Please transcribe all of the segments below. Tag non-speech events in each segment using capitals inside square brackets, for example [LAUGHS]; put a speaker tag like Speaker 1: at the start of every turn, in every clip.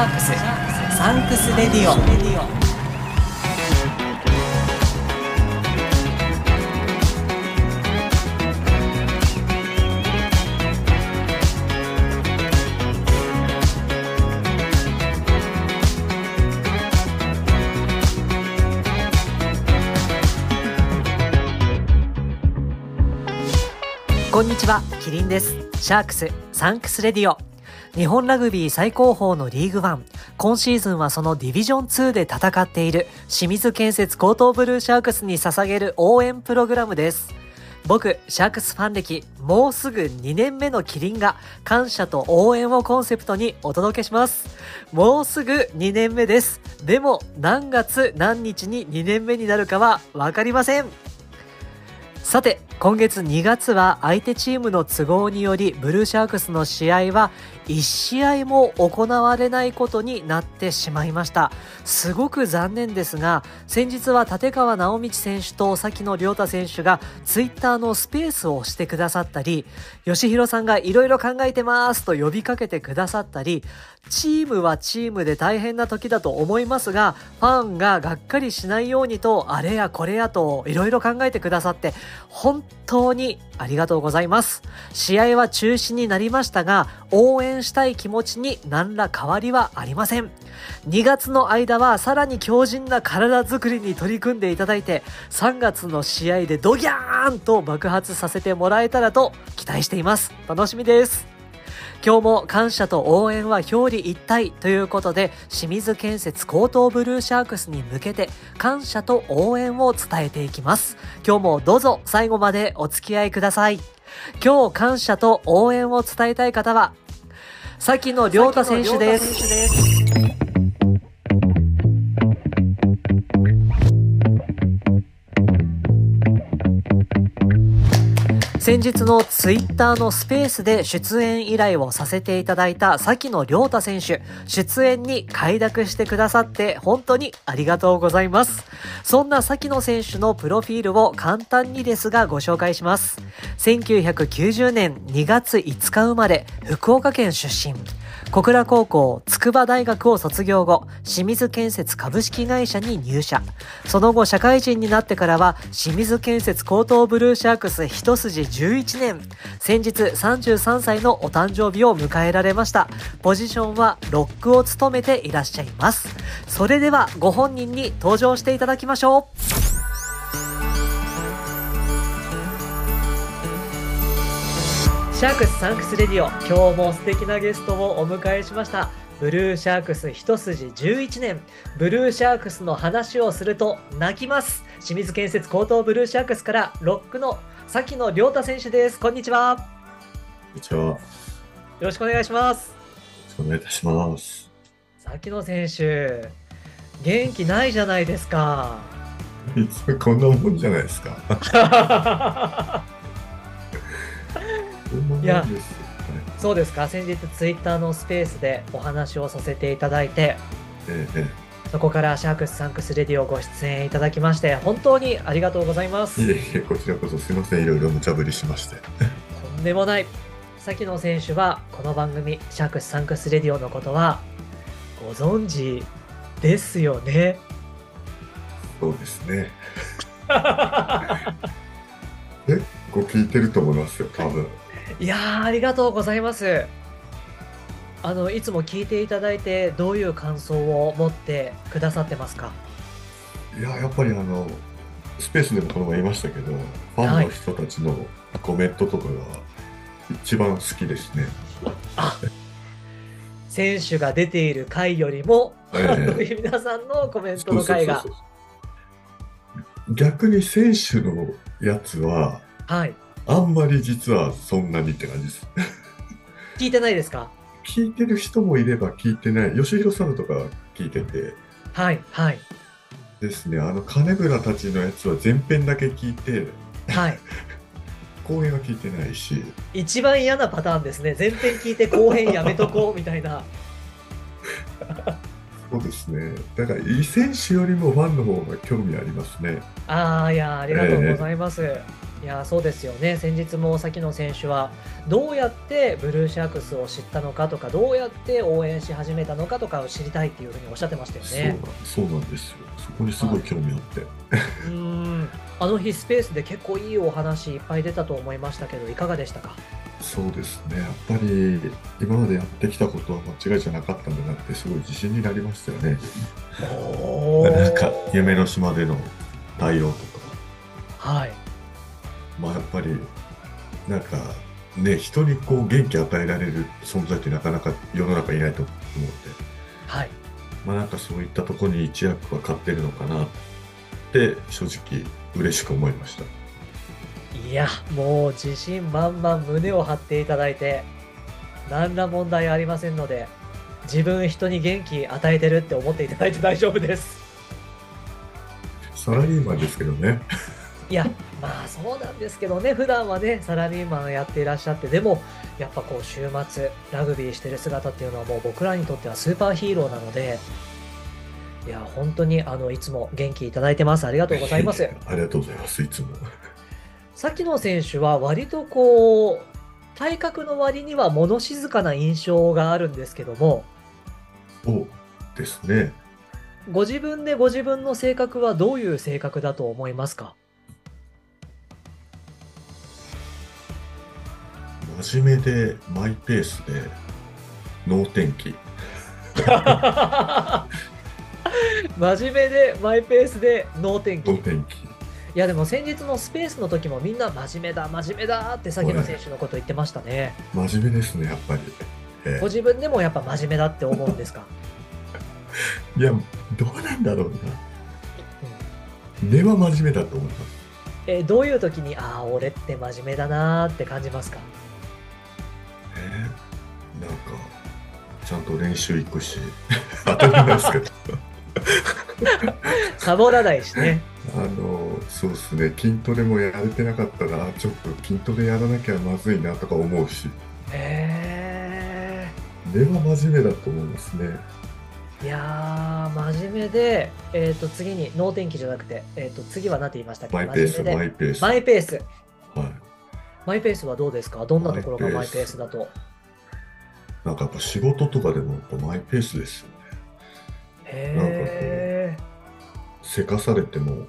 Speaker 1: ャークスサンクスレディオ。こんにちはキリンです。シャークスサンクスレディオ。日本ラグビー最高峰のリーグワン今シーズンはそのディビジョン2で戦っている清水建設高等ブルーシャークスに捧げる応援プログラムです僕、シャークスファン歴、もうすぐ2年目のキリンが、感謝と応援をコンセプトにお届けします。もうすぐ2年目です。でも、何月何日に2年目になるかはわかりません。さて、今月2月は相手チームの都合によりブルーシャークスの試合は1試合も行われないことになってしまいました。すごく残念ですが先日は立川直道選手と崎野亮太選手がツイッターのスペースをしてくださったり吉弘さんがいろいろ考えてますと呼びかけてくださったりチームはチームで大変な時だと思いますがファンががっかりしないようにとあれやこれやといろいろ考えてくださって本当にありがとうございます試合は中止になりましたが応援したい気持ちに何ら変わりはありません。2月の間はさらに強靭な体づくりに取り組んでいただいて、3月の試合でドギャーンと爆発させてもらえたらと期待しています。楽しみです。今日も感謝と応援は表裏一体ということで清水建設高等ブルーシャークスに向けて感謝と応援を伝えていきます。今日もどうぞ最後までお付き合いください。今日感謝と応援を伝えたい方は先野良太選手です。先日のツイッターのスペースで出演依頼をさせていただいた崎野亮太選手、出演に快諾してくださって本当にありがとうございます。そんな崎野選手のプロフィールを簡単にですがご紹介します。1990年2月5日生まれ、福岡県出身。小倉高校筑波大学を卒業後、清水建設株式会社に入社。その後、社会人になってからは、清水建設高等ブルーシャークス一筋11年。先日33歳のお誕生日を迎えられました。ポジションはロックを務めていらっしゃいます。それでは、ご本人に登場していただきましょう。シャークスサンクスレディオ。今日も素敵なゲストをお迎えしました。ブルーシャークス一筋11年。ブルーシャークスの話をすると泣きます。清水建設江東ブルーシャークスからロックの崎野諒太選手です。こんにちは。こ
Speaker 2: んにちは。よ
Speaker 1: ろしくお願いします。
Speaker 2: お願いいたします。
Speaker 1: 崎野選手元気ないじゃないですか。[LAUGHS]
Speaker 2: こんなもんじゃないですか [LAUGHS]
Speaker 1: いや、そうですか。先日ツイッターのスペースでお話をさせていただいて、ええ、そこからシャークスサンクスレディオご出演いただきまして本当にありがとうございます。
Speaker 2: いえいえこちらこそすいません。いろいろ無茶ぶりしまして。
Speaker 1: とんでもない。崎野選手はこの番組シャークスサンクスレディオのことはご存知ですよね。
Speaker 2: そうですね。[LAUGHS] えご聞いてると思いますよ多分
Speaker 1: いやありがとうございます。あのいつも聞いていただいてどういう感想を持ってくださってますか？
Speaker 2: いややっぱりあのスペースでもこの前言いましたけどファンの人たちのコメントとかが一番好きですね。
Speaker 1: あ選手が出ている回よりも、えー、皆さんのコメントの回が。
Speaker 2: 逆に選手のやつは、
Speaker 1: はい、
Speaker 2: あんまり実はそんなにって感じです。
Speaker 1: 聞いてないですか？
Speaker 2: 聞いてる人もいれば聞いてない。吉弘さんとか聞いてて。
Speaker 1: はいはい。
Speaker 2: ですね。あの金村たちのやつは前編だけ聞いて。
Speaker 1: はい。[LAUGHS]
Speaker 2: 後編は聞いてないし。
Speaker 1: 一番嫌なパターンですね。前編聞いて後編やめとこうみたいな。[LAUGHS]
Speaker 2: そうですね。だから、いい選手よりもファンの方が興味ありますね。
Speaker 1: ああ、いや、ありがとうございます。えーいやそうですよね。先日も崎野選手はどうやってブルーシャークスを知ったのかとかどうやって応援し始めたのかとかを知りたいっていうふうにおっしゃってましたよね。
Speaker 2: そうなんですよ。そこにすごい興味あって、
Speaker 1: うん。あの日スペースで結構いいお話いっぱい出たと思いましたけどいかがでしたか？
Speaker 2: そうですね。やっぱり今までやってきたことは間違いじゃなかったんだなってすごい自信になりましたよね。なんか夢の島での対応と
Speaker 1: か。はい
Speaker 2: まあやっぱりなんかね人にこう元気与えられる存在ってなかなか世の中いないと思うので、
Speaker 1: はい、
Speaker 2: まあなんかそういったところに一役は買ってるのかなって正直嬉しく思いました。
Speaker 1: いやもう自信満々胸を張っていただいて何ら問題ありませんので自分人に元気与えてるって思っていただいて大丈夫です。
Speaker 2: サラリーマンですけどね。
Speaker 1: いやまあそうなんですけどね普段はねサラリーマンやっていらっしゃってでもやっぱこう週末ラグビーしてる姿っていうのはもう僕らにとってはスーパーヒーローなのでいや本当にあのいつも元気いただいてます。ありがとうございます。[LAUGHS]
Speaker 2: ありがとうございますいつも。
Speaker 1: 崎野選手は割とこう体格の割には物静かな印象があるんですけども
Speaker 2: そうですね。
Speaker 1: ご自分でご自分の性格はどういう性格だと思いますか？
Speaker 2: 真面目でマイペースで能天気。
Speaker 1: 真面目でマイペースで能天気。いやでも先日のスペースの時もみんな真面目だ真面目だって崎野選手のこと言ってましたね。
Speaker 2: 真面目ですねやっぱり、
Speaker 1: えー、ご自分でもやっぱ真面目だって思うんですか？[LAUGHS]
Speaker 2: いやどうなんだろうな、うん、根は真面目だと思います。
Speaker 1: えー、どういう時にああ俺って真面目だなって感じますか？
Speaker 2: ちゃんと練習行くし当たり前ですけど。
Speaker 1: サボらないしね。
Speaker 2: あのそうですね。筋トレもやれてなかったらちょっと筋トレやらなきゃまずいなとか思うし。
Speaker 1: へえ
Speaker 2: 根は真面目だと思いますね。
Speaker 1: いや真面目で、えーと、次に能天気じゃなくて、えーと、次は何て言いましたっけ？
Speaker 2: マイペースマイペース。
Speaker 1: マイペース。
Speaker 2: はい。
Speaker 1: マイペースはどうですか？どんなところがマイペースだと？
Speaker 2: なんかやっぱ仕事とかでもやっぱマイペースですよね。
Speaker 1: へ
Speaker 2: なんかこう、せかされても、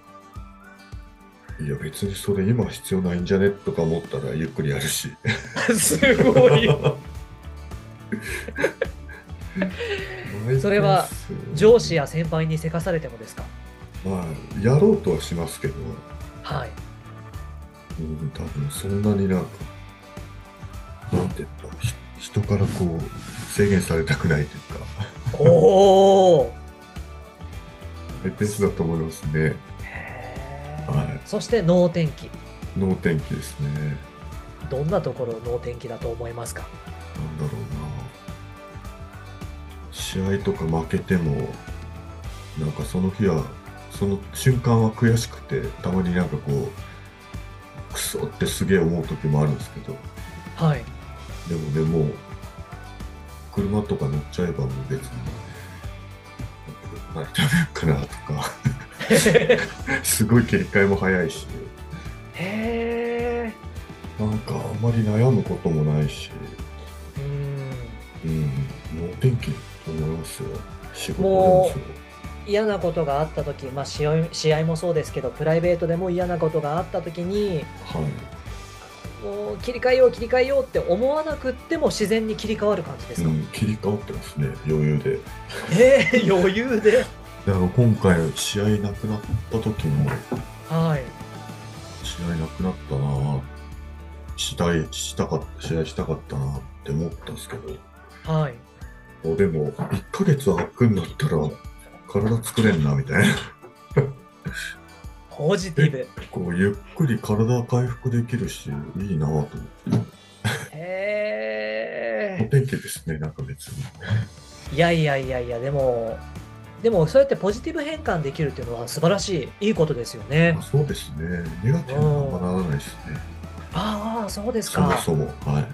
Speaker 2: いや別にそれ今必要ないんじゃねとか思ったらゆっくりやるし。[LAUGHS]
Speaker 1: すごい。それは上司や先輩にせかされてもですか？
Speaker 2: まあ、やろうとはしますけど、
Speaker 1: はい。
Speaker 2: うん、多分そんなになんか、なんて言ったら、人からこう制限されたくないというか。
Speaker 1: おお
Speaker 2: ペースだと思いますね。
Speaker 1: はい、そして能天気。
Speaker 2: 能天気ですね。
Speaker 1: どんなところ能天気だと思いますか？
Speaker 2: なんだろうな。試合とか負けてもなんかその日はその瞬間は悔しくてたまになんかこうクソってすげえ思う時もあるんですけど。
Speaker 1: はい
Speaker 2: でもね、もう、車とか乗っちゃえばもう別に、何食べようかなとか。[LAUGHS] すごい切り替えも早いし、
Speaker 1: へ
Speaker 2: え。なんかあんまり悩むこともないし、うん、うん、能天気と思いますよ。仕事でも。
Speaker 1: 嫌なことがあった時、まあ、試合試合もそうですけどプライベートでも嫌なことがあった時に、
Speaker 2: はい、
Speaker 1: もう切り替えよう切り替えようって思わなくっても自然に切り替わる感じですか、うん、
Speaker 2: 切り替わってますね余裕で。
Speaker 1: えー、余裕で？
Speaker 2: だから今回試合なくなった時も
Speaker 1: はい。
Speaker 2: 試合なくなったなしたいしたかった試合したかったなって思ったんですけど。
Speaker 1: はい。
Speaker 2: でも1か月空くんだったら体作れんなみたいな
Speaker 1: ポジティブ。
Speaker 2: こうゆっくり体回復できるし、いいなと思って。
Speaker 1: へえ。
Speaker 2: お天気ですね、なんか別に。
Speaker 1: いやいやいやいや、でも、でもそうやってポジティブ変換できるっていうのは素晴らしい、いいことですよね。
Speaker 2: あそうですね。ネガティブはならないですね。
Speaker 1: ああ、そうですか。
Speaker 2: そもそも。はい。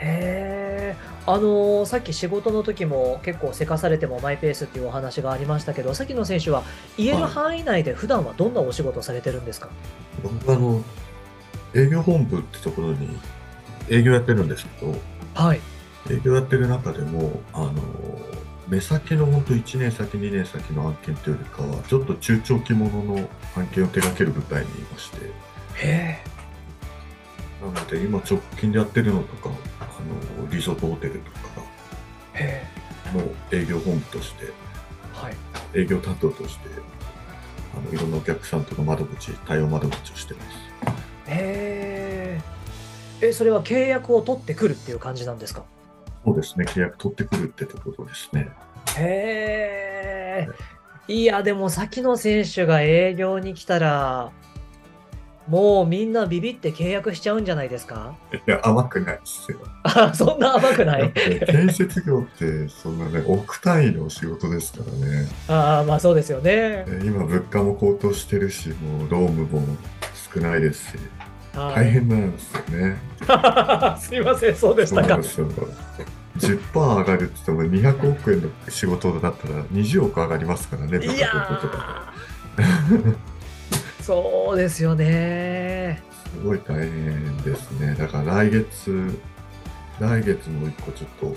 Speaker 2: へ
Speaker 1: え。あのー、さっき仕事の時も結構せかされてもマイペースっていうお話がありましたけど、崎野選手は家の範囲内で普段はどんなお仕事をされてるんですか、
Speaker 2: 僕あの営業本部ってところに営業やってるんですけど、
Speaker 1: はい。
Speaker 2: 営業やってる中でも、あの、目先の本当1年先、2年先の案件というよりかは、ちょっと中長期ものの案件を手掛ける部隊にいまして、
Speaker 1: へ
Speaker 2: なので今直近でやってるのとか、あの、リゾートホテルとか
Speaker 1: え。へ
Speaker 2: の営業本部として、
Speaker 1: え。はい。
Speaker 2: 営業担当として、あの、いろんなお客さんとか窓口、対応窓口をしてます。
Speaker 1: へえ。え、それは契約を取ってくるっていう感じなんですか？
Speaker 2: そうですね、契約取ってくるってところですね。
Speaker 1: へえ。いや、でも先の選手が営業に来たら、もうみんなビビって契約しちゃうんじゃないですか？
Speaker 2: いや、甘くないですよ。
Speaker 1: あ、そんな甘くない？
Speaker 2: ね、建設業って、そんなね、億単位の仕事ですからね。
Speaker 1: ああ、まあそうですよね。
Speaker 2: で今、物価も高騰してるし、もう、ロームも少ないですし、
Speaker 1: はい
Speaker 2: 大変なんですよね。[LAUGHS]
Speaker 1: すいません、そうでしたか
Speaker 2: そうなん。ですよ。10%上がるって言っても200億円の仕事だったら20億上がりますからね、
Speaker 1: いやーそうですよね。
Speaker 2: すごい大変ですね。だから来月、来月も一個ちょっと、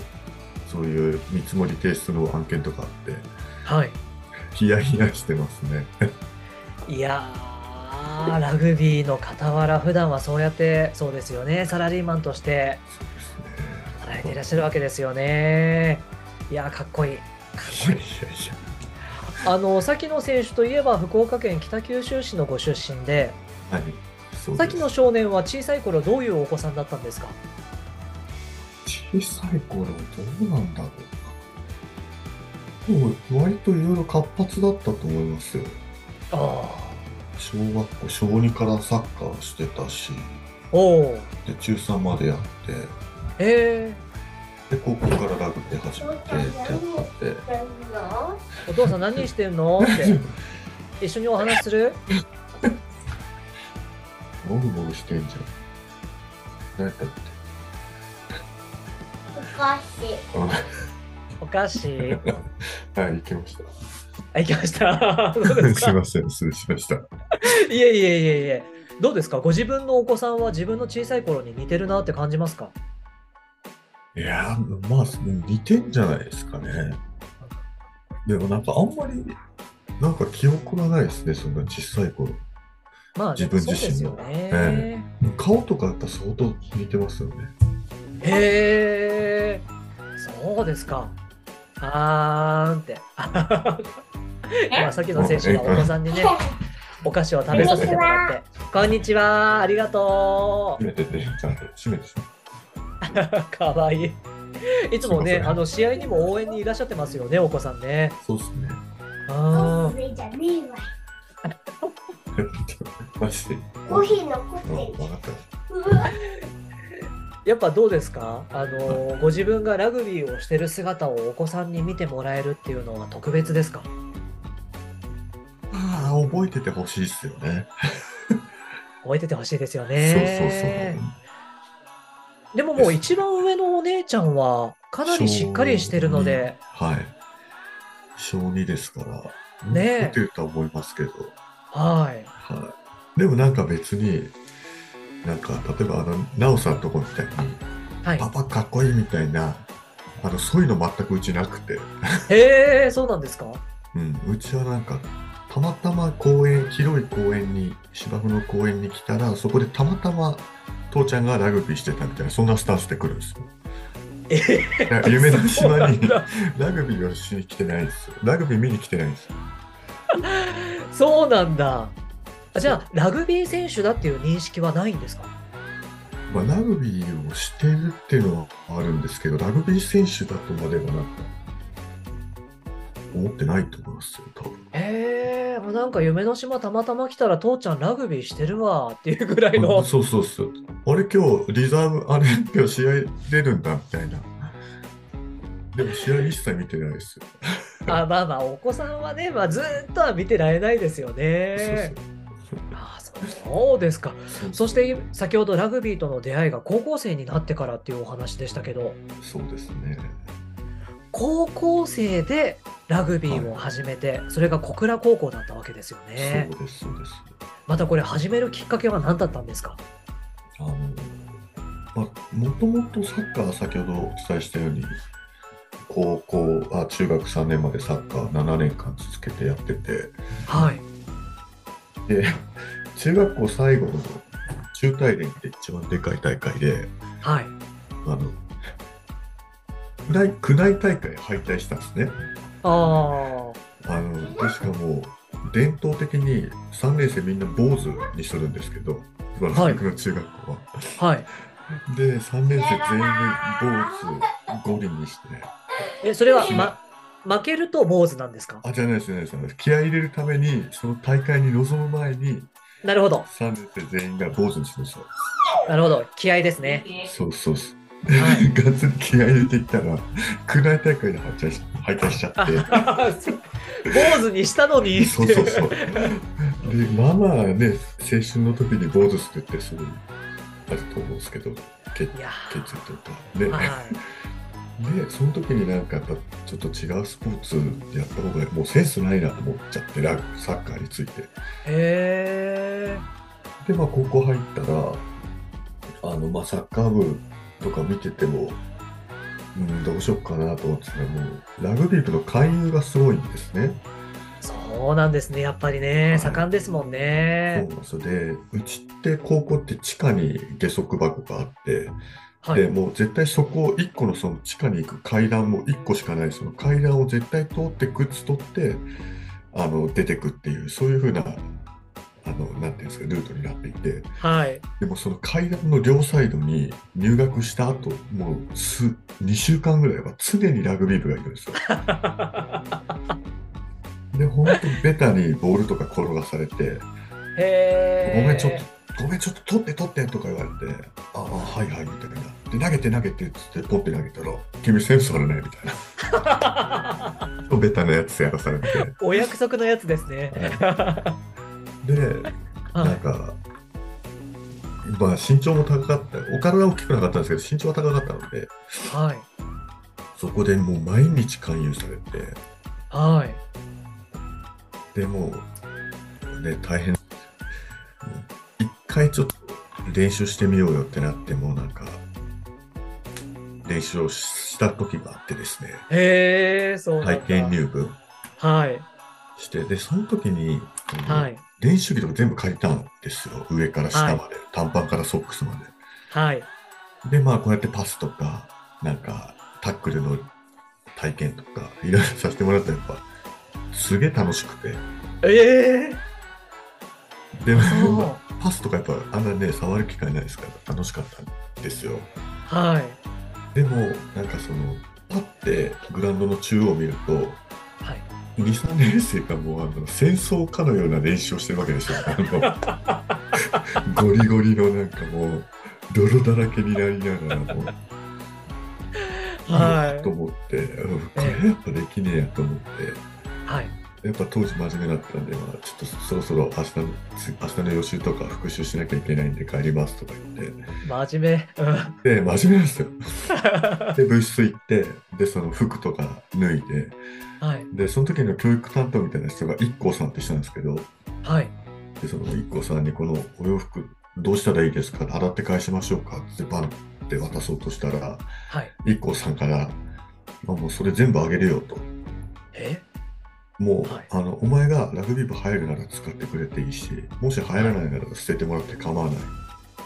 Speaker 2: そういう見積もり提出の案件とかあって、
Speaker 1: はい。
Speaker 2: ヒヤヒヤしてますね。
Speaker 1: いやー、ラグビーの傍ら、普段はそうやって、そうですよね、サラリーマンとして。働いていらっしゃるわけですよね。いやー、かっこいい。かっこいい
Speaker 2: いやいや。
Speaker 1: あの、先の選手といえば、福岡県北九州市のご出身で、
Speaker 2: はい。
Speaker 1: 先の少年は小さい頃、どういうお子さんだったんですか？
Speaker 2: 小さい頃どうなんだろうな。でも割といろいろ活発だったと思いますよ。
Speaker 1: あ
Speaker 2: 小学校、小2からサッカーしてたし、
Speaker 1: お。
Speaker 2: で、中3までやって、
Speaker 1: え
Speaker 2: で、高校からラグビー始めてってやって
Speaker 1: お父さん何してんの？って。一緒にお話しする？
Speaker 2: もぐもぐしてんじゃん。何やったっ
Speaker 3: お菓子。
Speaker 2: け
Speaker 1: お菓子？
Speaker 2: あ [LAUGHS] はい、行きました。
Speaker 1: あ、行きました。[LAUGHS] す
Speaker 2: いません、失礼しました。
Speaker 1: いえいえいえいえ。どうですか？ご自分のお子さんは自分の小さい頃に似てるなって感じますか？
Speaker 2: いやー、まあ、似てんじゃないですかね。でもなんかあんまり、なんか記憶がないですね、そんな小さい頃。
Speaker 1: まあ、
Speaker 2: 自分自身の
Speaker 1: ね。
Speaker 2: え顔とかだったら相当似てますよね。
Speaker 1: へえ、そうですか。あーんって。[LAUGHS] 今、さっきの選手がお子さんにね、お菓子を食べさせてもらって。こんにちは、ありがと
Speaker 2: 閉めてて、ちゃんと閉めて。
Speaker 1: う。かわいい。いつもね、あの試合にも応援にいらっしゃってますよね、お子さんね。
Speaker 2: そうですね。
Speaker 1: あ
Speaker 3: それじゃねえわ。[LAUGHS]
Speaker 2: マジで。
Speaker 3: コーヒー残って
Speaker 2: うん
Speaker 3: る。[LAUGHS]
Speaker 1: やっぱどうですか？あの、ご自分がラグビーをしてる姿をお子さんに見てもらえるっていうのは特別ですか？
Speaker 2: ああ、[LAUGHS] 覚えててほしいですよね。
Speaker 1: 覚えててほしいですよ
Speaker 2: そうそう
Speaker 1: ね。でももう一番上のお姉ちゃんはかなりしっかりしてるので。
Speaker 2: はい。小2ですから。
Speaker 1: ねえ
Speaker 2: 覚えてるとは思いますけど。
Speaker 1: はい。
Speaker 2: はい。でもなんか別に、なんか例えばあの、なおさんとこみたいに、
Speaker 1: はい。
Speaker 2: パパかっこいいみたいな、あの、そういうの全くうちなくて、
Speaker 1: へえ、そうなんですか？
Speaker 2: うん、うちはなんか、たまたま公園、広い公園に、芝生の公園に来たら、そこでたまたま父ちゃんがラグビーしてたみたいな、そんなスタンスで来るんですよ。夢の島にラグビーをしに来てないんですよ。ラグビー見に来てないんですよ。
Speaker 1: そうなんだ。あじゃあ、ラグビー選手だっていう認識はないんですか？
Speaker 2: まあ、ラグビーをしてるっていうのはあるんですけど、ラグビー選手だとまではなんか、思ってないと思いますよ、多分。
Speaker 1: へえ、もうなんか夢の島たまたま来たら父ちゃんラグビーしてるわっていうぐらいの
Speaker 2: あ。そうそうそう。あれ今日リザーブ、あれ今日試合出るんだみたいな。でも試合一切見てないですよ。
Speaker 1: あまあまあ、お子さんはね、まあ、ずーっとは見てられないですよね。あそうそうですか。
Speaker 2: そうそう
Speaker 1: そして先ほどラグビーとの出会いが高校生になってからっていうお話でしたけど、
Speaker 2: そうですね。
Speaker 1: 高校生でラグビーを始めて、それが小倉高校だったわけですよね。
Speaker 2: そうです、そうです。
Speaker 1: またこれ始めるきっかけは何だったんですか？
Speaker 2: あの、まあ、もともとサッカー、先ほどお伝えしたように、高校、あ、中学3年までサッカー7年間続けてやってて、
Speaker 1: はい。
Speaker 2: で、中学校最後の中大連って一番でかい大会で、
Speaker 1: はい。
Speaker 2: あの、区内区内大会敗退したんですね。
Speaker 1: ああ。
Speaker 2: あの、でしかも、伝統的に3年生みんな坊主にするんですけど、私の中学校は。
Speaker 1: はい。
Speaker 2: で、3年生全員で坊主五輪にして、
Speaker 1: え、それは、ま、負けると坊主なんですか？
Speaker 2: あ、じゃないですね、じゃないです気合い入れるために、その大会に臨む前に、
Speaker 1: なるほど。
Speaker 2: 3年生全員が坊主にするんですよ。
Speaker 1: なるほど。気合ですね。
Speaker 2: そうそうそう。
Speaker 1: はい
Speaker 2: がっつり気合い入れていったら、区内大会で敗退し敗退しちゃって。
Speaker 1: 坊主にしたのに。
Speaker 2: そうそうそう。で、まあまあね、青春の時に坊主するってすごいあると思うんですけど、血
Speaker 1: いや
Speaker 2: 血とかね。
Speaker 1: ーはい。[LAUGHS]
Speaker 2: で、その時になんかやっぱちょっと違うスポーツやった方がもうセンスないなと思っちゃって、ラグサッカーについて。
Speaker 1: へえ。
Speaker 2: で、まあ高校入ったら、あの、まあサッカー部とか見てても、うん、どうしようかなと思ってたら、もうラグビー部の勧誘がすごいんですね。
Speaker 1: そうなんですね。やっぱり
Speaker 2: は
Speaker 1: ね、
Speaker 2: い
Speaker 1: 盛んですもん
Speaker 2: そう
Speaker 1: ね。
Speaker 2: なんでうちって高校って地下に下足箱があって、で、
Speaker 1: はい。
Speaker 2: もう絶対そこ、一個のその地下に行く階段も一個しかない、その階段を絶対通って靴取って、あの、出てくっていう、そういうふうな、あの、なんていうんですか、ルートになっていて、
Speaker 1: はい。
Speaker 2: でもその階段の両サイドに入学した後、もうす2週間ぐらいは常にラグビー部がいるんですよ。[LAUGHS] で、本当にベタにボールとか転がされて、
Speaker 1: へえ。
Speaker 2: ごめん、ちょっと、ごめん、ちょっと取って取ってとか言われて、ああ、はいはい、みたいな。で、投げて投げてっつって、ポって投げたら、君センスあるね、みたいな。[LAUGHS] ベタなやつやらされて。
Speaker 1: お約束のやつですね。
Speaker 2: で、
Speaker 1: はい。[LAUGHS]
Speaker 2: なんか、まあ身長も高かった。お体は大きくなかったんですけど、身長は高かったので、
Speaker 1: はい。
Speaker 2: そこでもう毎日勧誘されて、
Speaker 1: はい。
Speaker 2: でもう、ね、大変。一回ちょっと練習してみようよってなっても、なんか、練習をした時があってですね、
Speaker 1: へえ、そうなんだ
Speaker 2: 体験入部
Speaker 1: はい。
Speaker 2: して、で、その時に、
Speaker 1: はい。
Speaker 2: 練習着とか全部借りたんですよ。上から下まで、短パンからソックスま
Speaker 1: はい。
Speaker 2: で。で、まあ、こうやってパスとか、なんか、タックルの体験とか、いろいろさせてもらったら、やっぱ、すげえ楽しくて。
Speaker 1: ええ。
Speaker 2: で
Speaker 1: そ
Speaker 2: も、パスとかやっぱ、あんなね、触る機会ないですから、楽しかったんですよ。
Speaker 1: う。はい。
Speaker 2: でも、なんかその、パってグラウンドの中央を見ると、2、3年生がもうあの戦争かのような練習をしてるわけでしょ。あのゴリゴリのなんかもう泥だらけになりながらもう、
Speaker 1: はい
Speaker 2: と思って、これやっぱできねえやと思って、
Speaker 1: はい。
Speaker 2: やっぱ当時真面目だったんで、まあ、ちょっとそろそろ明日のつ明日の予習とか復習しなきゃいけないんで帰りますとか言って、
Speaker 1: 真面目？うん。
Speaker 2: で、真面目なんですよ。[LAUGHS] で、部室行って、で、その服とか脱いで、
Speaker 1: はい。
Speaker 2: で、その時の教育担当みたいな人が IKKO さんって人なんですけど、
Speaker 1: はい。
Speaker 2: で、その IKKO さんにこのお洋服どうしたらいいですか？洗って返しましょうか？ってバンって渡そうとしたら、
Speaker 1: はい。
Speaker 2: IKKO さんから、まあ、もうそれ全部あげるよと。
Speaker 1: え？
Speaker 2: もう、
Speaker 1: はい
Speaker 2: あの、お前がラグビー部入るなら使ってくれていいし、もし入らないなら捨ててもらって構わないって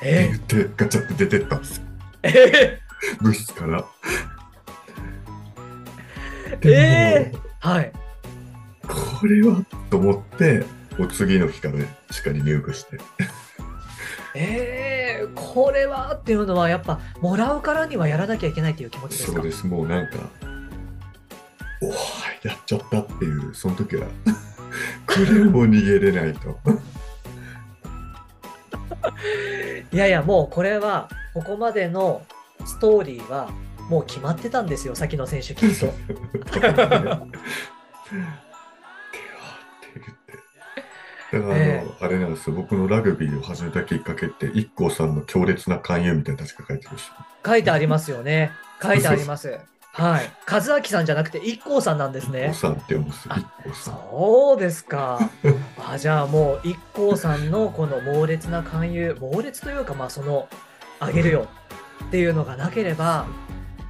Speaker 1: え
Speaker 2: 言ってガチャって出てったんですよ。
Speaker 1: え？
Speaker 2: 部室から。
Speaker 1: え？
Speaker 2: でも、
Speaker 1: えはい。
Speaker 2: これはと思って、もう次の日からしっかり入部して。
Speaker 1: え？えこれはっていうのはやっぱもらうからにはやらなきゃいけないっていう気持ちですか？
Speaker 2: そうです、もうなんか、おーやっちゃったっていう、その時は、これはもう逃げれないと。[LAUGHS]
Speaker 1: いやいやもうこれはここまでのストーリーはもう決まってたんですよ先の選手きっと。
Speaker 2: だからあの、
Speaker 1: え
Speaker 2: あれなんですよ、僕のラグビーを始めたきっかけって、IKKO さんの強烈な勧誘みたいな確か書いてるし。
Speaker 1: 書いてありますよね。書いてあります。はい。和明さんじゃなくて、一 k さんなんです
Speaker 2: 一
Speaker 1: ね
Speaker 2: 個。さんって読むんです。
Speaker 1: そうですか。あじゃあもう、一 k さんのこの猛烈な勧誘、猛烈というか、まあその、あげるよっていうのがなければ、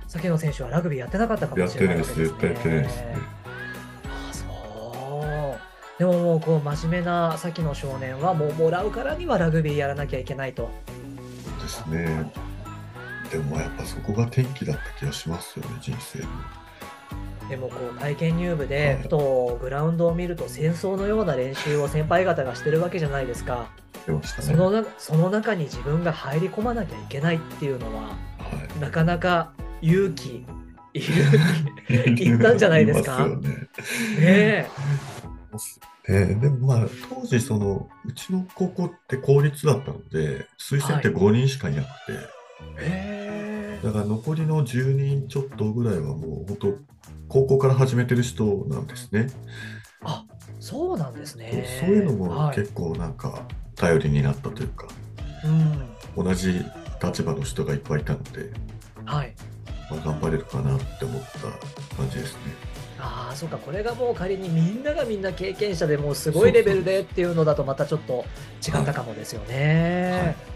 Speaker 1: 崎野選手はラグビーやってなかったか
Speaker 2: や
Speaker 1: もしれ
Speaker 2: ないです。
Speaker 1: ないわけです
Speaker 2: 絶対やってないですね
Speaker 1: ね。。あそう。でももうこう真面目な崎野少年はもうもらうからにはラグビーやらなきゃいけないと。
Speaker 2: ですね。でもまあやっぱそこが転機だった気がしますよね、人生の。
Speaker 1: でもこう体験入部
Speaker 2: は
Speaker 1: で
Speaker 2: い
Speaker 1: ふとグラウンドを見ると戦争のような練習を先輩方がしてるわけじゃないですか。
Speaker 2: ね。
Speaker 1: そのなその中に自分が入り込まなきゃいけないっていうのは
Speaker 2: はい。
Speaker 1: なかなか勇気 [LAUGHS] いったんじゃないですか？
Speaker 2: すよね。
Speaker 1: ねえ。
Speaker 2: ねでもまあ当時そのうちの高校って公立だったので推薦って
Speaker 1: はい
Speaker 2: 5人しかいなくて、
Speaker 1: へえ。
Speaker 2: だから残りの10人ちょっとぐらいはもう本当高校から始めてる人なんですね。
Speaker 1: あそうなんですね。
Speaker 2: そういうのも
Speaker 1: はい
Speaker 2: 結構なんか頼りになったというか、
Speaker 1: うん
Speaker 2: 同じ立場の人がいっぱいいたので、
Speaker 1: はい。
Speaker 2: まあ、頑張れるかなって思った感じですね。
Speaker 1: ああ、そうか、これがもう仮にみんながみんな経験者でもうすごいレベルでっていうのだとまたちょっと違ったかもですよね。
Speaker 2: はい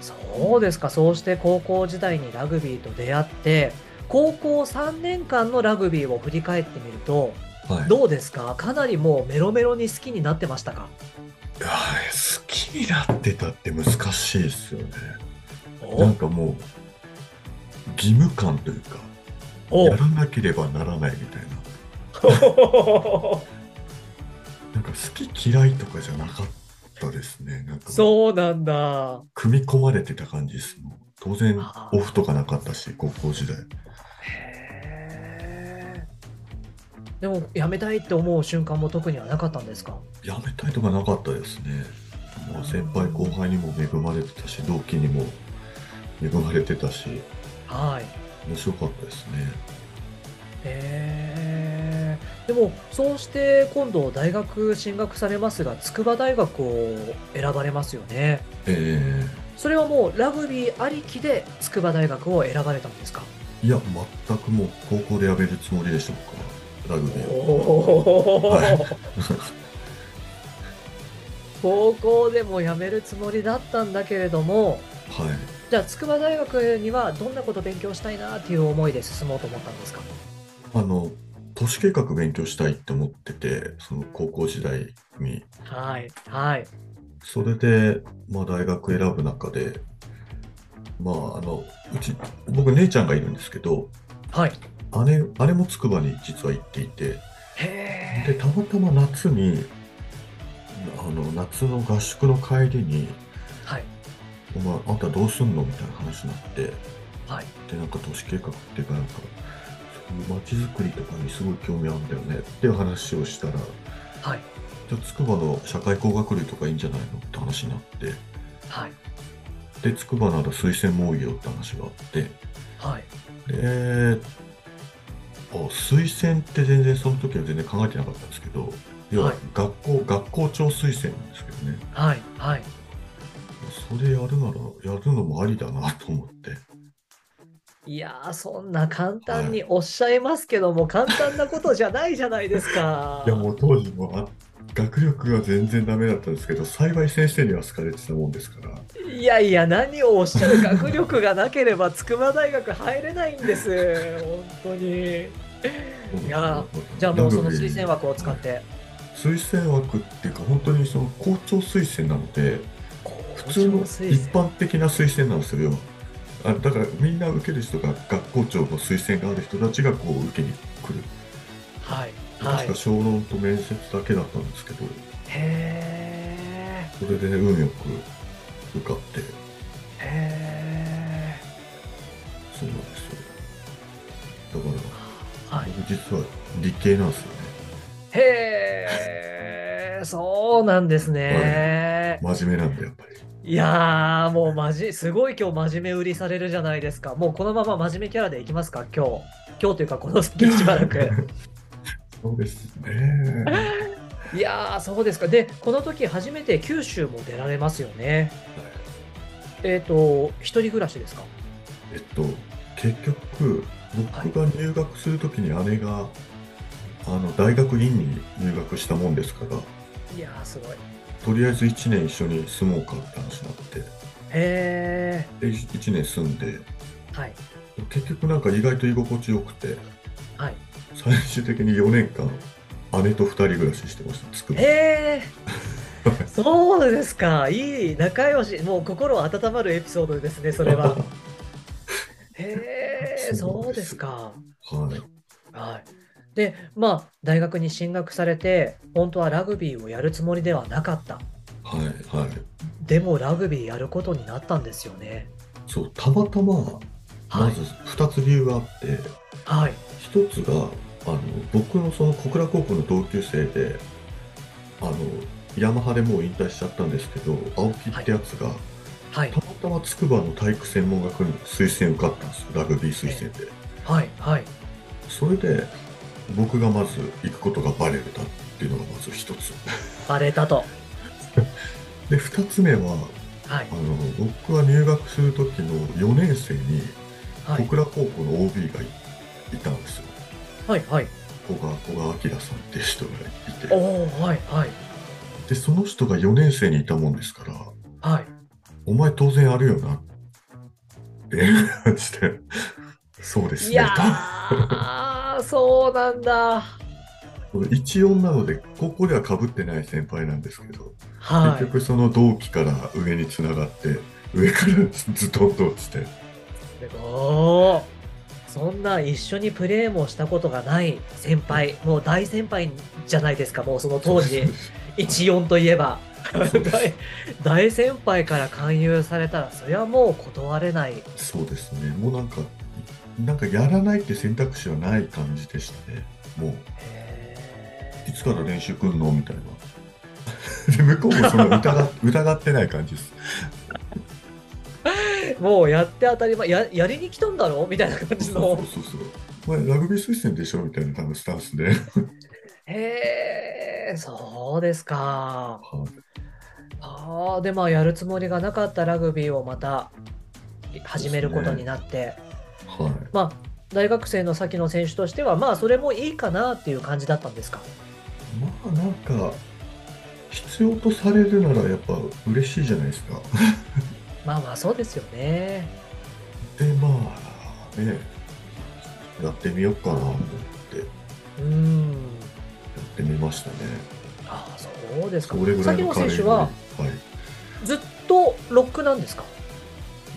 Speaker 1: そうですか、そうして高校時代にラグビーと出会って、高校3年間のラグビーを振り返ってみると、
Speaker 2: はい、
Speaker 1: どうですか？かなりもうメロメロに好きになってましたか？
Speaker 2: いやー好きになってたって難しいですよね。
Speaker 1: お。
Speaker 2: なんかもう義務感というか
Speaker 1: お。
Speaker 2: やらなければならないみたいな。[LAUGHS] なんか好き嫌いとかじゃなかったですね。なんか
Speaker 1: そうなんだ。
Speaker 2: 組み込まれてた感じですもん。当然オフとかなかったし高校時代。
Speaker 1: でも、辞めたいって思う瞬間も特にはなかったんですか？
Speaker 2: やめたいとかなかったですね。もう先輩後輩にも恵まれてたし同期にも恵まれてたし。
Speaker 1: はい。
Speaker 2: 面白かったですね。
Speaker 1: へーでもそうして今度大学進学されますが筑波大学を選ばれますよね。
Speaker 2: え
Speaker 1: それはもうラグビーありきで筑波大学を選ばれたんですか？
Speaker 2: ー、いや全くもう高校でやめるつもりでした僕は。ラグビー。を
Speaker 1: お
Speaker 2: はい。
Speaker 1: 高校でも辞めるつもりだったんだけれども
Speaker 2: はい。
Speaker 1: じゃあ筑波大学にはどんなこと勉強したいなっていう思いで進もうと思ったんですか？
Speaker 2: あの都市計画勉強したいって思っててその高校時代に。
Speaker 1: はいはい。
Speaker 2: それで、まあ、大学選ぶ中でまああのうち僕姉ちゃんがいるんですけど
Speaker 1: はい。
Speaker 2: 姉姉も筑波に実は行っていて
Speaker 1: へ
Speaker 2: でたまたま夏にあの夏の合宿の帰りに
Speaker 1: ーはい「
Speaker 2: お前あんたどうすんの?」みたいな話になって
Speaker 1: はい。
Speaker 2: でなんか都市計画っていうかなんか街づくりとかにすごい興味あるんだよね。っていう話をしたら
Speaker 1: はい。
Speaker 2: じゃあ筑波の社会工学類とかいいんじゃないの？って話になって。
Speaker 1: はい。
Speaker 2: で筑波なら推薦も多いよって話があって。
Speaker 1: はい。
Speaker 2: であ推薦って全然その時は全然考えてなかったんですけど要は
Speaker 1: はい。
Speaker 2: 学校、学校長推薦なんですけどね。
Speaker 1: はいはい。
Speaker 2: それやるならやるのもありだなと思って
Speaker 1: いやー、そんな簡単におっしゃいますけども、簡単なことじゃないじゃないですか。[LAUGHS]
Speaker 2: いやもう当時もあ学力は全然ダメだったんですけど幸い先生には好かれてたもんですから
Speaker 1: いやいや、何をおっしゃる学力がなければ筑波大学入れないんです。本当に。いやじゃあもうその推薦枠を使って。
Speaker 2: 推薦枠っていうか本当にその校長推薦なので普
Speaker 1: 普
Speaker 2: 通の一般的な推薦なんですよあだからみんな受ける人が学校長の推薦がある人たちがこう受けに来る
Speaker 1: はい。はい。
Speaker 2: 確か小論と面接だけだったんですけど
Speaker 1: へ
Speaker 2: それで運よく受かって
Speaker 1: ー。へ
Speaker 2: そうなんですよだから
Speaker 1: ー。はい。
Speaker 2: 僕実は理系なんですよね
Speaker 1: へー。そうなんですね。
Speaker 2: 真面目なんでやっぱり
Speaker 1: いやー、もうまじ、すごい今日真面目売りされるじゃないですか。もうこのまま真面目キャラでいきますか、今日。今日というか、この先しばらく。
Speaker 2: そうですね
Speaker 1: いやー、そうですか。で、この時初めて九州も出られますよね。えっ、と、一人暮らしですか？
Speaker 2: えっと結局僕が入学するときに姉があの大学院に入学したもんですから。
Speaker 1: いやーすごい。
Speaker 2: とりあえず1年一緒に住もうかって話になって。
Speaker 1: へ
Speaker 2: で1年住んで。
Speaker 1: えはい。
Speaker 2: 結局なんか意外と居心地よくて。
Speaker 1: はい。
Speaker 2: 最終的に4年間姉と2人暮らししてましたつくば
Speaker 1: へえそうですか。いい仲良し。もう心温まるエピソードですねそれは。[LAUGHS] へえそうですか。
Speaker 2: はい。
Speaker 1: はいでまあ大学に進学されて本当はラグビーをやるつもりではなかった。
Speaker 2: はいはい。
Speaker 1: でもラグビーやることになったんですよね。
Speaker 2: そうたまたま
Speaker 1: はい。
Speaker 2: まず2つ理由があって、
Speaker 1: はい。
Speaker 2: 1つがあの僕のその小倉高校の同級生であのヤマハでもう引退しちゃったんですけど青木ってやつが、
Speaker 1: はい。
Speaker 2: たまたま筑波の体育専門学校に推薦受かったんですよ。ラグビー推薦で。
Speaker 1: はいはい。
Speaker 2: それで僕がまず行くことがバレたっていうのがまず1つ。
Speaker 1: バレたと。
Speaker 2: で2つ目は
Speaker 1: はい。
Speaker 2: あの僕が入学する時の4年生に
Speaker 1: はい。
Speaker 2: 小倉高校の OB がいいたんですよ。
Speaker 1: はいはい。
Speaker 2: 古賀古賀明さんって人がいて。
Speaker 1: おおはいはい。
Speaker 2: でその人が4年生にいたもんですから
Speaker 1: はい。
Speaker 2: お前当然あるよなって感じでそうですね。
Speaker 1: いやーそうなんだ。
Speaker 2: と一音なので高校ではかぶってない先輩なんですけど、
Speaker 1: はい。
Speaker 2: 結局その同期から上につながって上からズドンと落ちて。
Speaker 1: すごいそんな一緒にプレーもしたことがない先輩。もう大先輩じゃないですかもうその当時。14といえば。大 [LAUGHS] 大先輩から勧誘されたらそれはもう断れない。
Speaker 2: そうですね。もうなんかなんかやらないって選択肢はない感じでしたね。もう。
Speaker 1: へ
Speaker 2: いつから練習来んの？みたいな。[LAUGHS] で向こうもその疑っ [LAUGHS] 疑ってない感じです。
Speaker 1: ーもうやって当たり前ややりに来たんだろ？みたいな感じ
Speaker 2: そう
Speaker 1: の
Speaker 2: そうそう。お前ラグビー推薦でしょ？みたいな多分スタンスで。[LAUGHS]
Speaker 1: へえそうですか。
Speaker 2: はい。
Speaker 1: ああでまあやるつもりがなかったラグビーをまた始めることになって、
Speaker 2: はい。
Speaker 1: まあ大学生の先の選手としてはまあそれもいいかなっていう感じだったんですか？
Speaker 2: まあなんか必要とされるならやっぱ嬉しいじゃないですか。[LAUGHS]
Speaker 1: まあまあそうですよね
Speaker 2: でまあねやってみようかなと思ってや
Speaker 1: うん
Speaker 2: ってみましたね。
Speaker 1: ああそうですか
Speaker 2: それぐらい
Speaker 1: 先の選手は
Speaker 2: はい。
Speaker 1: ずっとロックなんですか？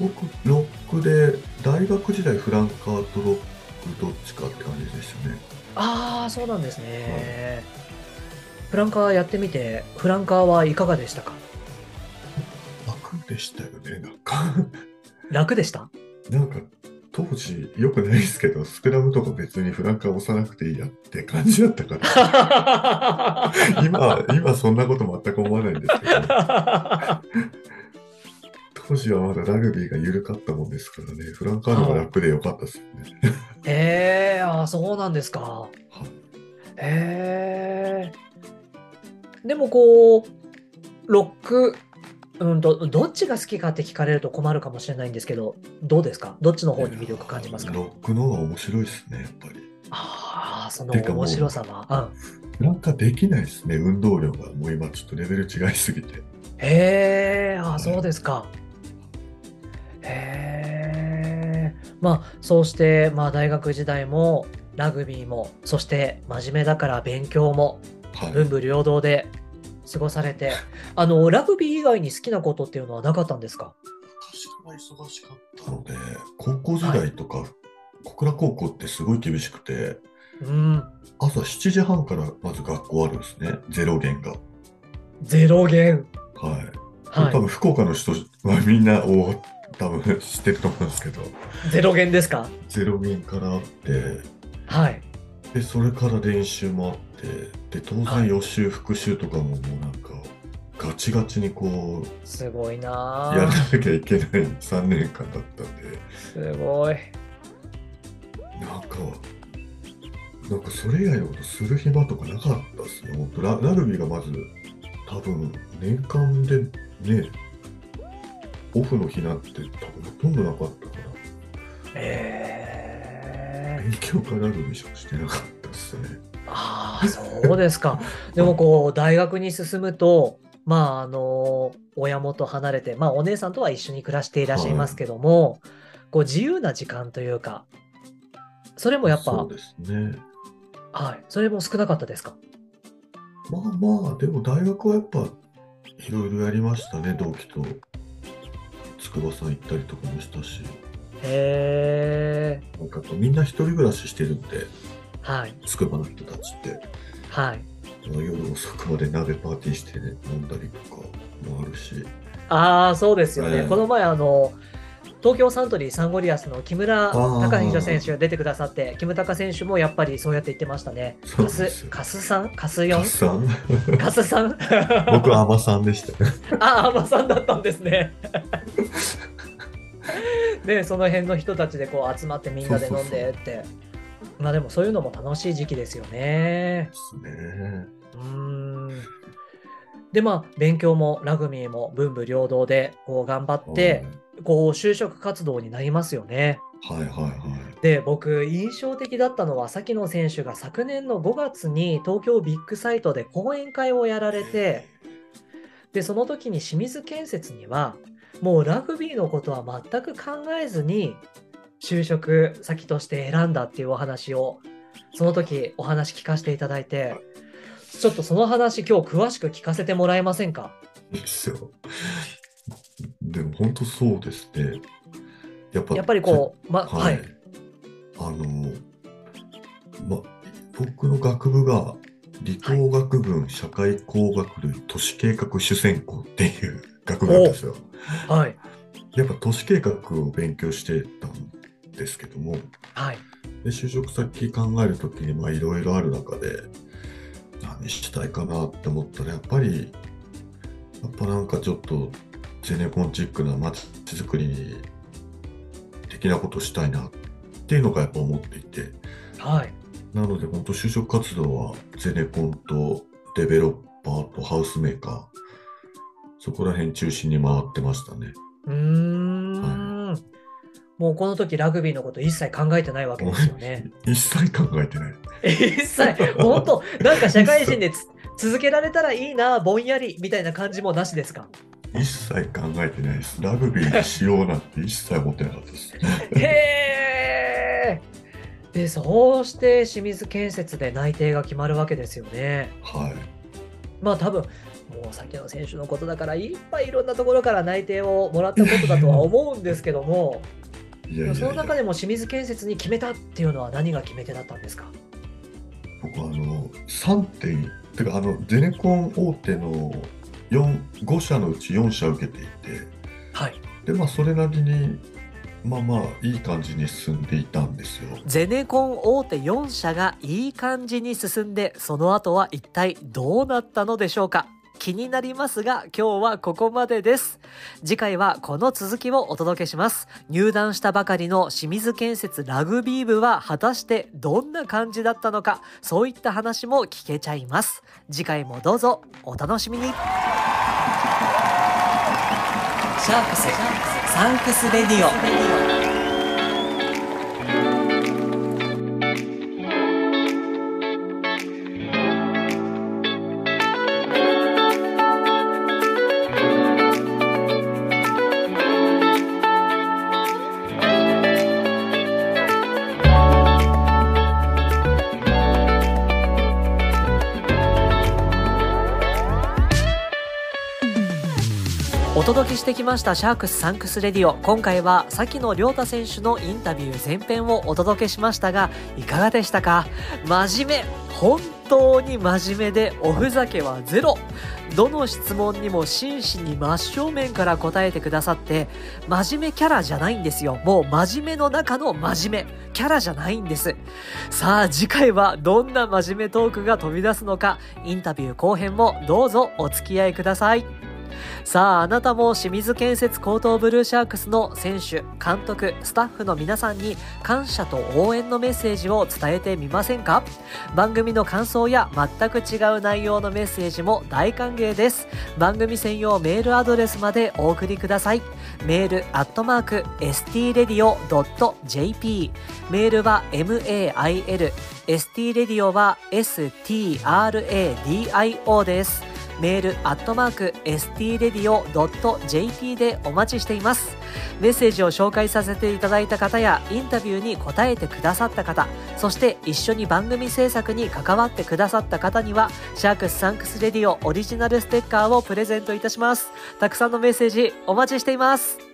Speaker 2: 僕ロックで大学時代フランカーとロックどっちかって感じでしたね。
Speaker 1: ああそうなんですね、フランカーやってみてフランカーはいかがでしたか？
Speaker 2: 楽でしたよねなんか。[LAUGHS]
Speaker 1: 楽でした？
Speaker 2: なんか当時よくないですけどスクラムとか別にフランカー押さなくていいやって感じだったから。[LAUGHS] 今今そんなこと全く思わないんですけど当時はまだラグビーが緩かったもんですからねフランカーの方が楽でよかったですよね。
Speaker 1: へえああそうなんですか
Speaker 2: はい
Speaker 1: へえでもこうロックうんとどっちが好きかって聞かれると困るかもしれないんですけどどうですか？どっちの方に魅力感じますか？
Speaker 2: ロックの方が面白いですねやっぱり。
Speaker 1: ああその面白さは、うん、
Speaker 2: フランカーできないですね運動量がもう今ちょっとレベル違いすぎて。
Speaker 1: へえ、あ、そうですか。へえ。まあ、そうして、まあ、大学時代も、ラグビーも、そして、真面目だから勉強も、
Speaker 2: はい
Speaker 1: 文武両道で過ごされて、あの、ラグビー以外に好きなことっていうのはなかったんですか？
Speaker 2: 昔から忙しかったので高校時代とか、小倉高校ってすごい厳しくて
Speaker 1: うん。
Speaker 2: 朝7時半からまず学校あるんですねゼロ弦が。
Speaker 1: ゼロ弦。
Speaker 2: はい。
Speaker 1: は
Speaker 2: 多分福岡の人はみんなお多分知ってると思うんですけど。
Speaker 1: い。ゼロ弦ですか？
Speaker 2: ゼロ弦からあって。
Speaker 1: はい。
Speaker 2: でそれから練習もあって。で当
Speaker 1: はい。
Speaker 2: 然予習復習とかももうなんかガチガチにこ
Speaker 1: すごいな。
Speaker 2: うやら
Speaker 1: あ
Speaker 2: なきゃいけない3年間だったんで。す
Speaker 1: ごい。
Speaker 2: なんかなんかそれ以外のことする暇とかなかったですね。本当ララグビーがまず多分年間でねオフの日なんて多分ほとんどなかったから。
Speaker 1: え
Speaker 2: 勉強かラグビーしかしてなかったっすね。
Speaker 1: ああ、そうですか。[LAUGHS] でもこう、大学に進むと、まあ、あの、親元離れて、まあ、お姉さんとは一緒に暮らしていらっしゃいますけども、こう、自由な時間というか、それもやっぱ
Speaker 2: そう、ですね。
Speaker 1: はい、それも少なかったですか？
Speaker 2: まあまあ、でも大学はやっぱいろいろやりましたね、同期と。筑波山行ったりとかもしたし、
Speaker 1: へえ、
Speaker 2: なんかあとみんな一人暮らししてるんで、
Speaker 1: はい、
Speaker 2: 筑波の人たちって。
Speaker 1: はい。
Speaker 2: 夜遅くまで鍋パーティーして、ね、飲んだりとかもあるし、
Speaker 1: ああ、そうですよね。
Speaker 2: ええ
Speaker 1: この前、あの、東京サントリーサンゴリアスの木村隆弘選手が出てくださって、木村隆選手もやっぱりそうやって言ってましたね。カス、カスさん？カス
Speaker 2: カ
Speaker 1: 4?
Speaker 2: スさん
Speaker 1: カスさん？[LAUGHS]
Speaker 2: 僕は甘さんでしたね。
Speaker 1: あ、アマさんだったんですね。で、[LAUGHS] その辺の人たちでこう集まってみんなで飲んでって。まあでもそういうのも楽しい時期ですよね。
Speaker 2: ですね。
Speaker 1: うーん。で、まあ勉強もラグビーも文武両道でこう頑張って、こう就職活動になりますよね。
Speaker 2: はいはいはい。
Speaker 1: で、僕印象的だったのは、崎野選手が昨年の5月に東京ビッグサイトで講演会をやられて、で、その時に清水建設には、もうラグビーのことは全く考えずに、就職先として選んだっていうお話を、その時お話聞かせていただいて、ちょっとその話今日詳しく聞かせてもらえませんか？
Speaker 2: いいですよ。でも本当そうですね。やっぱ
Speaker 1: やっぱりこう、ま、
Speaker 2: は
Speaker 1: はいい。。
Speaker 2: あの、ま、僕の学部が理工学群社会工学類都市計画主専攻っていう学部なんですよ。
Speaker 1: はい。
Speaker 2: やっぱ都市計画を勉強してたんですけども、
Speaker 1: はい。
Speaker 2: で就職先考えるときにまあいろいろある中で何したいかなって思ったらやっぱりやっぱなんかちょっとゼネコンチックな街づくり的なことしたいなっていうのがやっぱ思っていて
Speaker 1: はい。
Speaker 2: なので本当就職活動はゼネコンとデベロッパーとハウスメーカーそこら辺中心に回ってましたね。
Speaker 1: うーん。もうこの時ラグビーのこと一切考えてないわけですよね。[LAUGHS]
Speaker 2: 一切考えてない。
Speaker 1: 一切、本当なんか社会人でつ続けられたらいいな、ぼんやりみたいな感じもなしですか？
Speaker 2: 一切考えてないです。ラグビーにしようなんて一切思ってなかったです。
Speaker 1: へえ。で、そうして清水建設で内定が決まるわけですよね。
Speaker 2: はい。
Speaker 1: まあ多分、もう先の選手のことだから、いっぱいいろんなところから内定をもらったことだとは思うんですけども、[LAUGHS]
Speaker 2: いやいやいや
Speaker 1: その中でも清水建設に決めたっていうのは何が決め手だったんですか？
Speaker 2: 僕あの3点てかあのゼネコン大手の4 5社のうち4社受けていて
Speaker 1: はい。
Speaker 2: でまあそれなりにまあまあいい感じに進んでいたんですよ。
Speaker 1: ゼネコン大手4社がいい感じに進んで、その後は一体どうなったのでしょうか？気になりますが、今日はここまでです。次回はこの続きをお届けします。入団したばかりの清水建設ラグビー部は果たしてどんな感じだったのか、そういった話も聞けちゃいます。次回もどうぞお楽しみに。シャークスサンクスレディオ。届けしてきましたシャークスサンクスレディオ今回は崎野諒太選手のインタビュー前編をお届けしましたがいかがでしたか？真面目本当に真面目でおふざけはゼロ。どの質問にも真摯に真正面から答えてくださって真面目キャラじゃないんですよ。もう真面目の中の真面目。キャラじゃないんです。さあ次回はどんな真面目トークが飛び出すのかインタビュー後編もどうぞお付き合いください。さあ、あなたも清水建設高等ブルーシャークスの選手、監督、スタッフの皆さんに感謝と応援のメッセージを伝えてみませんか？番組の感想や全く違う内容のメッセージも大歓迎です。番組専用メールアドレスまでお送りください。メールアットマーク stradio.jp メールは mail stradio は stradio です。メールアットマーク stradio.jp でお待ちしています。メッセージを紹介させていただいた方やインタビューに答えてくださった方、そして一緒に番組制作に関わってくださった方には、シャークスサンクスレディオオリジナルステッカーをプレゼントいたします。たくさんのメッセージお待ちしています。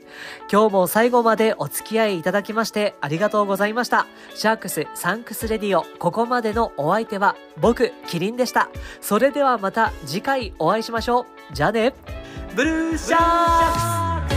Speaker 1: 今日も最後までお付き合いいただきましてありがとうございました。シャークスサンクスレディオ、ここまでのお相手は僕、キリンでした。それではまた次回お会いしましょう。じゃあね。ブルーシャークス